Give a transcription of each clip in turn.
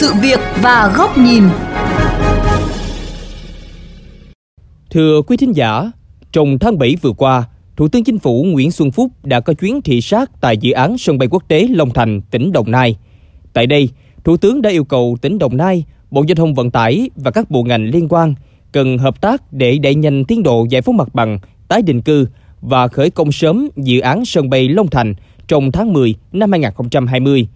sự việc và góc nhìn. Thưa quý thính giả, trong tháng 7 vừa qua, Thủ tướng Chính phủ Nguyễn Xuân Phúc đã có chuyến thị sát tại dự án sân bay quốc tế Long Thành, tỉnh Đồng Nai. Tại đây, Thủ tướng đã yêu cầu tỉnh Đồng Nai, Bộ Giao thông Vận tải và các bộ ngành liên quan cần hợp tác để đẩy nhanh tiến độ giải phóng mặt bằng, tái định cư và khởi công sớm dự án sân bay Long Thành trong tháng 10 năm 2020.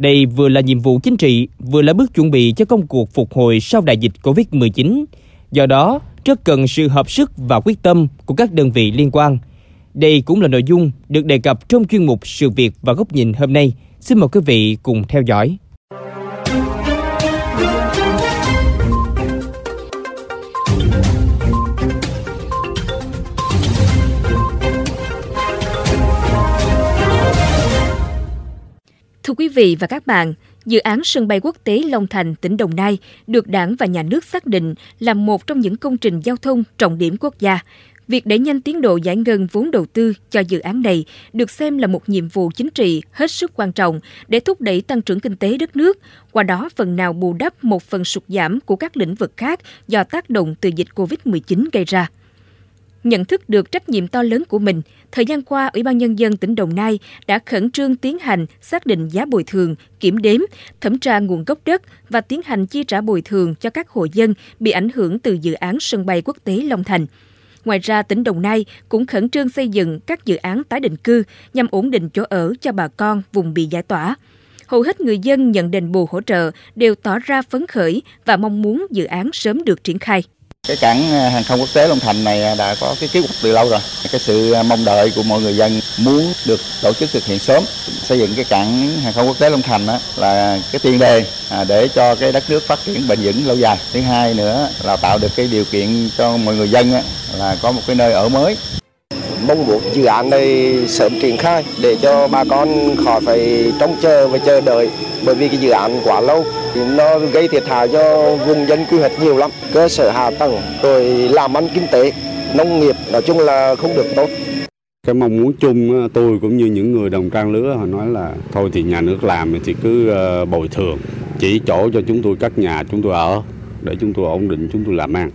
Đây vừa là nhiệm vụ chính trị, vừa là bước chuẩn bị cho công cuộc phục hồi sau đại dịch Covid-19. Do đó, rất cần sự hợp sức và quyết tâm của các đơn vị liên quan. Đây cũng là nội dung được đề cập trong chuyên mục Sự việc và góc nhìn hôm nay. Xin mời quý vị cùng theo dõi. Thưa quý vị và các bạn, dự án sân bay quốc tế Long Thành, tỉnh Đồng Nai được Đảng và Nhà nước xác định là một trong những công trình giao thông trọng điểm quốc gia. Việc đẩy nhanh tiến độ giải ngân vốn đầu tư cho dự án này được xem là một nhiệm vụ chính trị hết sức quan trọng để thúc đẩy tăng trưởng kinh tế đất nước, qua đó phần nào bù đắp một phần sụt giảm của các lĩnh vực khác do tác động từ dịch COVID-19 gây ra. Nhận thức được trách nhiệm to lớn của mình, thời gian qua, Ủy ban Nhân dân tỉnh Đồng Nai đã khẩn trương tiến hành xác định giá bồi thường, kiểm đếm, thẩm tra nguồn gốc đất và tiến hành chi trả bồi thường cho các hộ dân bị ảnh hưởng từ dự án sân bay quốc tế Long Thành. Ngoài ra, tỉnh Đồng Nai cũng khẩn trương xây dựng các dự án tái định cư nhằm ổn định chỗ ở cho bà con vùng bị giải tỏa. Hầu hết người dân nhận đền bù hỗ trợ đều tỏ ra phấn khởi và mong muốn dự án sớm được triển khai. Cái cảng ờ, hàng không quốc tế Long Thành này ờ, đã có cái kế hoạch từ lâu rồi. Cái sự ờ, mong đợi của mọi người dân muốn được tổ chức thực hiện sớm. Xây dựng cái cảng hàng không quốc tế Long Thành là cái tiền đề à, để cho cái đất nước phát triển bền vững lâu dài. Thứ hai nữa là tạo được cái điều kiện cho mọi người dân là có một cái nơi ở mới mong muốn dự án này sớm triển khai để cho bà con khỏi phải trông chờ và chờ đợi. Bởi vì cái dự án quá lâu nó gây thiệt hại cho vùng dân quy hoạch nhiều lắm. Cơ sở hạ tầng, rồi làm ăn kinh tế, nông nghiệp, nói chung là không được tốt. Cái mong muốn chung tôi cũng như những người đồng trang lứa, họ nói là thôi thì nhà nước làm thì cứ ờ, bồi thường, chỉ chỗ cho chúng tôi các nhà, chúng tôi ở, để chúng tôi ổn định, chúng tôi làm ăn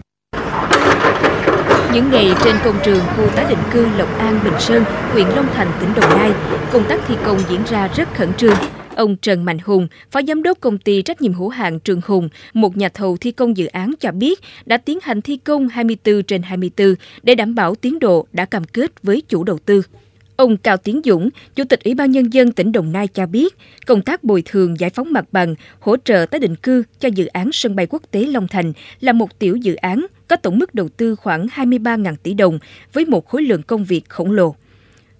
những ngày trên công trường khu tái định cư Lộc An, Bình Sơn, huyện Long Thành, tỉnh Đồng Nai, công tác thi công diễn ra rất khẩn trương. Ông Trần Mạnh Hùng, Phó Giám đốc Công ty Trách nhiệm hữu hạn Trường Hùng, một nhà thầu thi công dự án cho biết đã tiến hành thi công 24 trên 24 để đảm bảo tiến độ đã cam kết với chủ đầu tư. Ông Cao Tiến Dũng, Chủ tịch Ủy ban Nhân dân tỉnh Đồng Nai cho biết, công tác bồi thường giải phóng mặt bằng, hỗ trợ tái định cư cho dự án sân bay quốc tế Long Thành là một tiểu dự án có tổng mức đầu tư khoảng 23.000 tỷ đồng với một khối lượng công việc khổng lồ.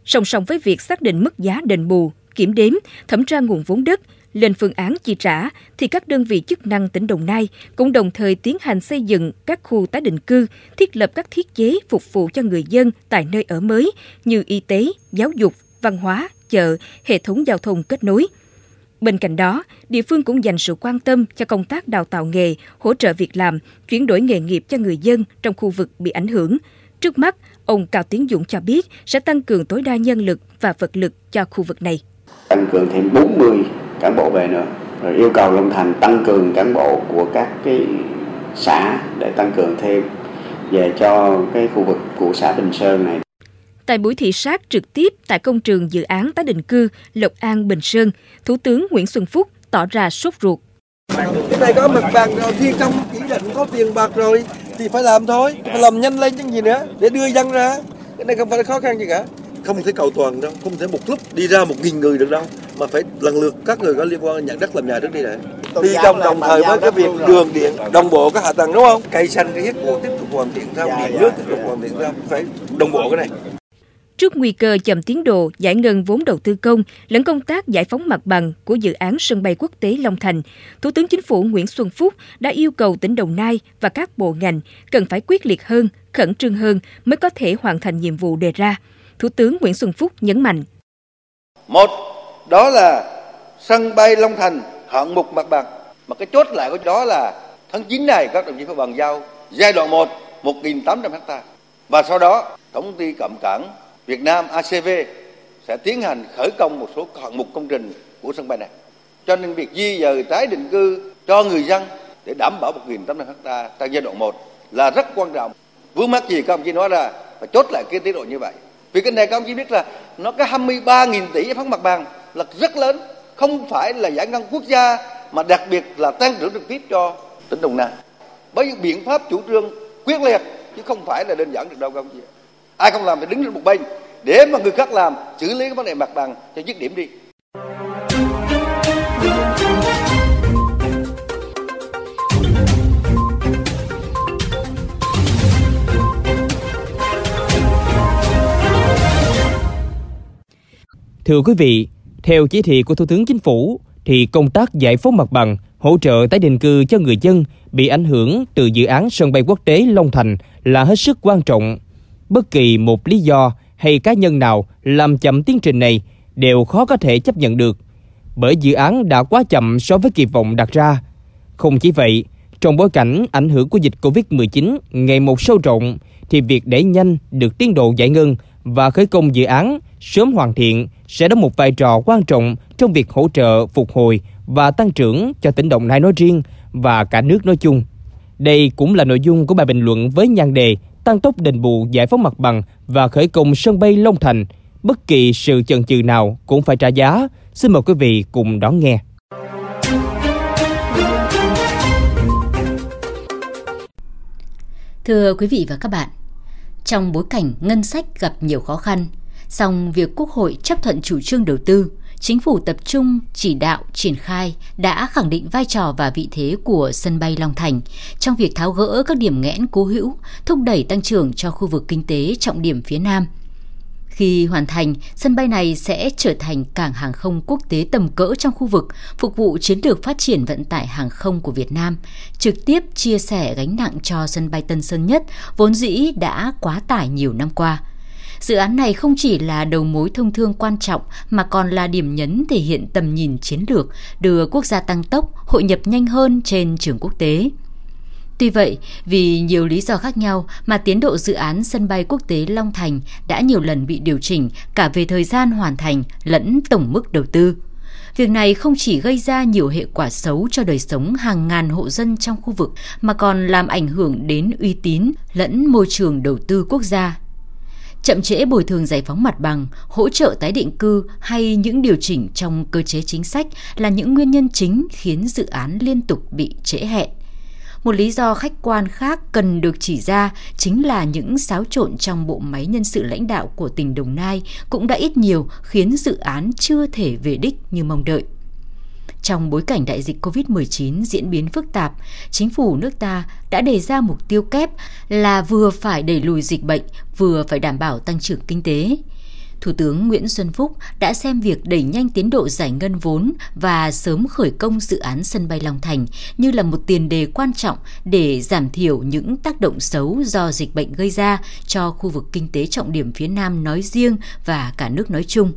Song song với việc xác định mức giá đền bù, kiểm đếm, thẩm tra nguồn vốn đất, lên phương án chi trả, thì các đơn vị chức năng tỉnh Đồng Nai cũng đồng thời tiến hành xây dựng các khu tái định cư, thiết lập các thiết chế phục vụ cho người dân tại nơi ở mới như y tế, giáo dục, văn hóa, chợ, hệ thống giao thông kết nối. Bên cạnh đó, địa phương cũng dành sự quan tâm cho công tác đào tạo nghề, hỗ trợ việc làm, chuyển đổi nghề nghiệp cho người dân trong khu vực bị ảnh hưởng. Trước mắt, ông Cao Tiến Dũng cho biết sẽ tăng cường tối đa nhân lực và vật lực cho khu vực này. Tăng cường thêm 40 cán bộ về nữa rồi yêu cầu Long Thành tăng cường cán bộ của các cái xã để tăng cường thêm về cho cái khu vực của xã Bình Sơn này. Tại buổi thị sát trực tiếp tại công trường dự án tái định cư Lộc An Bình Sơn, Thủ tướng Nguyễn Xuân Phúc tỏ ra sốt ruột. Cái này có mặt bằng rồi, thi công chỉ định có tiền bạc rồi thì phải làm thôi, phải làm nhanh lên chứ gì nữa để đưa dân ra. Cái này không phải khó khăn gì cả. Không thể cầu toàn đâu không thể một lúc đi ra một nghìn người được đâu mà phải lần lượt các người có liên quan nhận đất làm nhà trước đi đã thi công đồng thời với cái việc đường điện đồng bộ các hạ tầng đúng không? Cây xanh cái hết bộ tiếp tục hoàn thiện sao điện nước tiếp tục hoàn thiện sao phải đồng bộ cái này Trước nguy cơ chậm tiến độ giải ngân vốn đầu tư công lẫn công tác giải phóng mặt bằng của dự án sân bay quốc tế Long Thành, Thủ tướng Chính phủ Nguyễn Xuân Phúc đã yêu cầu tỉnh Đồng Nai và các bộ ngành cần phải quyết liệt hơn, khẩn trương hơn mới có thể hoàn thành nhiệm vụ đề ra. Thủ tướng Nguyễn Xuân Phúc nhấn mạnh. Một, đó là sân bay Long Thành hạng mục mặt bằng. Mà cái chốt lại của đó là tháng 9 này các đồng chí phải bàn giao giai đoạn 1 1.800 ha. Và sau đó Tổng công ty Cẩm Cảng Việt Nam ACV sẽ tiến hành khởi công một số hạng mục công trình của sân bay này. Cho nên việc di dời tái định cư cho người dân để đảm bảo 1.800 ha trong giai đoạn 1 là rất quan trọng. Vướng mắt gì các ông chí nói ra và chốt lại cái tiến độ như vậy. Vì cái này các ông chí biết là nó có 23.000 tỷ giải phóng mặt bằng là rất lớn, không phải là giải ngân quốc gia mà đặc biệt là tăng trưởng trực tiếp cho tỉnh Đồng Nai. Bởi những biện pháp chủ trương quyết liệt chứ không phải là đơn giản được đâu các ông chí. Ai không làm thì đứng lên một bên để mà người khác làm xử lý cái vấn đề mặt bằng cho dứt điểm đi. Thưa quý vị, theo chỉ thị của Thủ tướng Chính phủ thì công tác giải phóng mặt bằng, hỗ trợ tái định cư cho người dân bị ảnh hưởng từ dự án sân bay quốc tế Long Thành là hết sức quan trọng. Bất kỳ một lý do hay cá nhân nào làm chậm tiến trình này đều khó có thể chấp nhận được, bởi dự án đã quá chậm so với kỳ vọng đặt ra. Không chỉ vậy, trong bối cảnh ảnh hưởng của dịch Covid-19 ngày một sâu rộng thì việc đẩy nhanh được tiến độ giải ngân và khởi công dự án sớm hoàn thiện sẽ đóng một vai trò quan trọng trong việc hỗ trợ phục hồi và tăng trưởng cho tỉnh Đồng Nai nói riêng và cả nước nói chung. Đây cũng là nội dung của bài bình luận với nhan đề tăng tốc đền bù giải phóng mặt bằng và khởi công sân bay Long Thành. Bất kỳ sự chần chừ nào cũng phải trả giá. Xin mời quý vị cùng đón nghe. Thưa quý vị và các bạn, trong bối cảnh ngân sách gặp nhiều khó khăn, song việc Quốc hội chấp thuận chủ trương đầu tư, chính phủ tập trung chỉ đạo triển khai đã khẳng định vai trò và vị thế của sân bay Long Thành trong việc tháo gỡ các điểm nghẽn cố hữu, thúc đẩy tăng trưởng cho khu vực kinh tế trọng điểm phía Nam. Khi hoàn thành, sân bay này sẽ trở thành cảng hàng không quốc tế tầm cỡ trong khu vực, phục vụ chiến lược phát triển vận tải hàng không của Việt Nam, trực tiếp chia sẻ gánh nặng cho sân bay Tân Sơn Nhất, vốn dĩ đã quá tải nhiều năm qua. Dự án này không chỉ là đầu mối thông thương quan trọng mà còn là điểm nhấn thể hiện tầm nhìn chiến lược, đưa quốc gia tăng tốc, hội nhập nhanh hơn trên trường quốc tế. Tuy vậy, vì nhiều lý do khác nhau mà tiến độ dự án sân bay quốc tế Long Thành đã nhiều lần bị điều chỉnh cả về thời gian hoàn thành lẫn tổng mức đầu tư. Việc này không chỉ gây ra nhiều hệ quả xấu cho đời sống hàng ngàn hộ dân trong khu vực mà còn làm ảnh hưởng đến uy tín lẫn môi trường đầu tư quốc gia. Chậm trễ bồi thường giải phóng mặt bằng, hỗ trợ tái định cư hay những điều chỉnh trong cơ chế chính sách là những nguyên nhân chính khiến dự án liên tục bị trễ hẹn. Một lý do khách quan khác cần được chỉ ra chính là những xáo trộn trong bộ máy nhân sự lãnh đạo của tỉnh Đồng Nai cũng đã ít nhiều khiến dự án chưa thể về đích như mong đợi. Trong bối cảnh đại dịch COVID-19 diễn biến phức tạp, chính phủ nước ta đã đề ra mục tiêu kép là vừa phải đẩy lùi dịch bệnh, vừa phải đảm bảo tăng trưởng kinh tế. Thủ tướng Nguyễn Xuân Phúc đã xem việc đẩy nhanh tiến độ giải ngân vốn và sớm khởi công dự án sân bay Long Thành như là một tiền đề quan trọng để giảm thiểu những tác động xấu do dịch bệnh gây ra cho khu vực kinh tế trọng điểm phía Nam nói riêng và cả nước nói chung.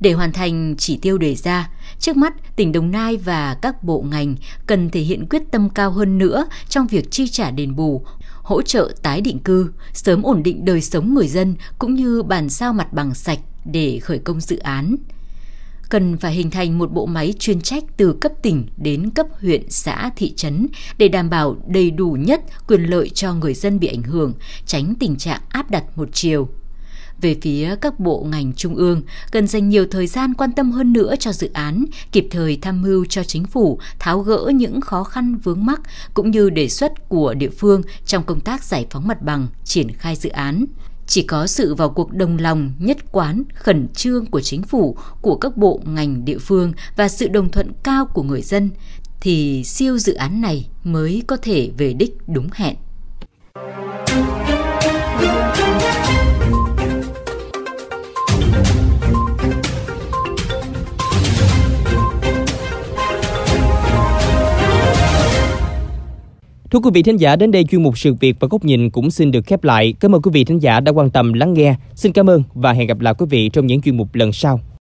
Để hoàn thành chỉ tiêu đề ra, trước mắt tỉnh Đồng Nai và các bộ ngành cần thể hiện quyết tâm cao hơn nữa trong việc chi trả đền bù, hỗ trợ tái định cư, sớm ổn định đời sống người dân cũng như bàn giao mặt bằng sạch để khởi công dự án. Cần phải hình thành một bộ máy chuyên trách từ cấp tỉnh đến cấp huyện, xã, thị trấn để đảm bảo đầy đủ nhất quyền lợi cho người dân bị ảnh hưởng, tránh tình trạng áp đặt một chiều. Về phía các bộ ngành trung ương, cần dành nhiều thời gian quan tâm hơn nữa cho dự án, kịp thời tham mưu cho chính phủ tháo gỡ những khó khăn vướng mắc cũng như đề xuất của địa phương trong công tác giải phóng mặt bằng, triển khai dự án. Chỉ có sự vào cuộc đồng lòng, nhất quán, khẩn trương của chính phủ, của các bộ ngành địa phương và sự đồng thuận cao của người dân thì siêu dự án này mới có thể về đích đúng hẹn. Thưa quý vị thính giả, đến đây chuyên mục sự việc và góc nhìn cũng xin được khép lại. Cảm ơn quý vị thính giả đã quan tâm lắng nghe. Xin cảm ơn và hẹn gặp lại quý vị trong những chuyên mục lần sau.